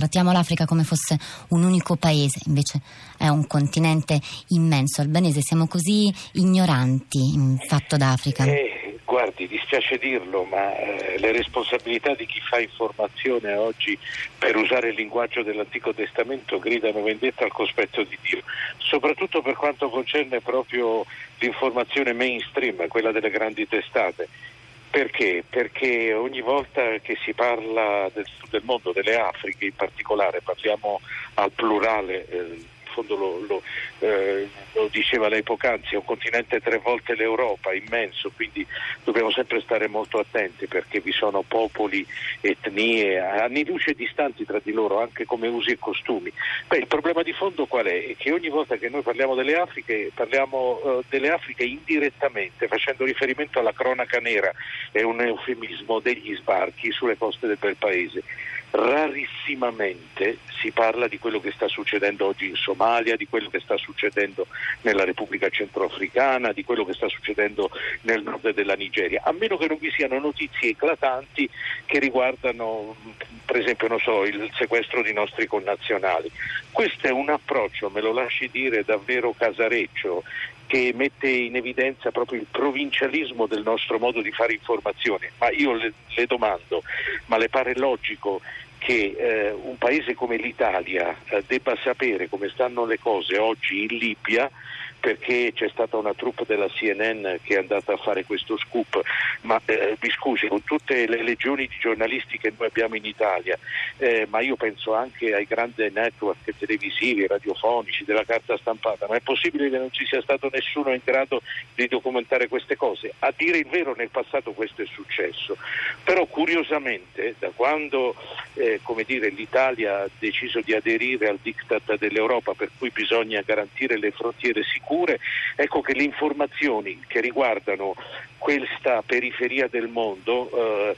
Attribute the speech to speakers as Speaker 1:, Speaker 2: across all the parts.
Speaker 1: Trattiamo l'Africa come fosse un unico paese, invece è un continente immenso. Albanese, siamo così ignoranti in fatto d'Africa.
Speaker 2: Eh, guardi, dispiace dirlo, ma eh, le responsabilità di chi fa informazione oggi, per usare il linguaggio dell'Antico Testamento, gridano vendetta al cospetto di Dio, soprattutto per quanto concerne proprio l'informazione mainstream, quella delle grandi testate perché? Perché ogni volta che si parla del del mondo, delle Afriche in particolare, parliamo al plurale, eh, fondo lo, lo, eh, lo, diceva lei poc'anzi, è un continente tre volte l'Europa, immenso, quindi dobbiamo sempre stare molto attenti perché vi sono popoli, etnie, anni luce distanti tra di loro, anche come usi e costumi. Beh, il problema di fondo qual è? È che ogni volta che noi parliamo delle Afriche, parliamo uh, delle Afriche indirettamente, facendo riferimento alla cronaca nera, è un eufemismo degli sbarchi sulle coste del bel paese rarissimamente si parla di quello che sta succedendo oggi in Somalia, di quello che sta succedendo nella Repubblica Centroafricana, di quello che sta succedendo nel nord della Nigeria, a meno che non vi siano notizie eclatanti che riguardano per esempio so, il sequestro di nostri connazionali. Questo è un approccio, me lo lasci dire, davvero casareccio che mette in evidenza proprio il provincialismo del nostro modo di fare informazione. Ma io le, le domando, ma le pare logico che eh, un paese come l'Italia eh, debba sapere come stanno le cose oggi in Libia perché c'è stata una troupe della CNN che è andata a fare questo scoop, ma eh, mi scusi, con tutte le legioni di giornalisti che noi abbiamo in Italia, eh, ma io penso anche ai grandi network televisivi, radiofonici, della carta stampata, ma è possibile che non ci sia stato nessuno in grado di documentare queste cose? A dire il vero nel passato questo è successo, però curiosamente da quando eh, dire, l'Italia ha deciso di aderire al diktat dell'Europa per cui bisogna garantire le frontiere sicure, sicure, ecco che le informazioni che riguardano questa periferia del mondo, eh,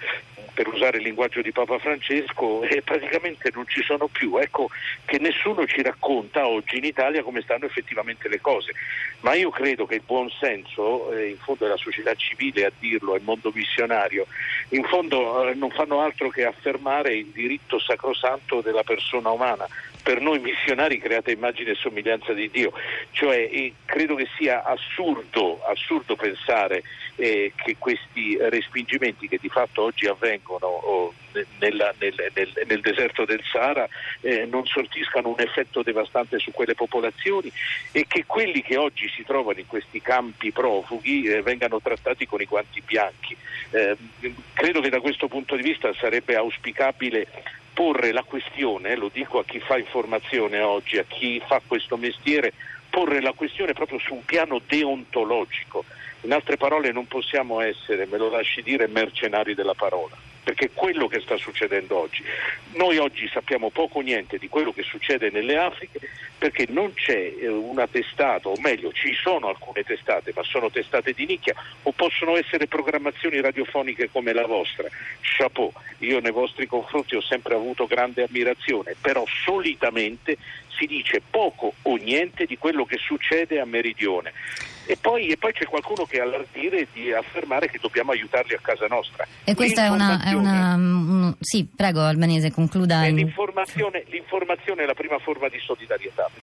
Speaker 2: per usare il linguaggio di Papa Francesco, eh, praticamente non ci sono più. Ecco che nessuno ci racconta oggi in Italia come stanno effettivamente le cose. Ma io credo che il buon senso, eh, in fondo è la società civile a dirlo, è il mondo missionario, in fondo eh, non fanno altro che affermare il diritto sacrosanto della persona umana per noi missionari creata immagine e somiglianza di Dio. Cioè, eh, credo che sia assurdo, assurdo pensare eh, che questi respingimenti che di fatto oggi avvengono oh, nella, nel, nel, nel, deserto del Sahara eh, non sortiscano un effetto devastante su quelle popolazioni e che quelli che oggi si trovano in questi campi profughi eh, vengano trattati con i guanti bianchi. Eh, credo che da questo punto di vista sarebbe auspicabile porre la questione, lo dico a chi fa informazione oggi, a chi fa questo mestiere, porre la questione proprio su un piano deontologico. In altre parole non possiamo essere, me lo lasci dire, mercenari della parola perché è quello che sta succedendo oggi. Noi oggi sappiamo poco o niente di quello che succede nelle Afriche perché non c'è eh, una testata, o meglio ci sono alcune testate, ma sono testate di nicchia o possono essere programmazioni radiofoniche come la vostra. Chapeau, io nei vostri confronti ho sempre avuto grande ammirazione, però solitamente si dice poco o niente di quello che succede a Meridione. E poi, e poi, c'è qualcuno che ha l'ardire di affermare che dobbiamo aiutarli a casa nostra.
Speaker 1: E questa è una, è una um, sì, prego Albanese, concluda.
Speaker 2: L'informazione, l'informazione è la prima forma di solidarietà.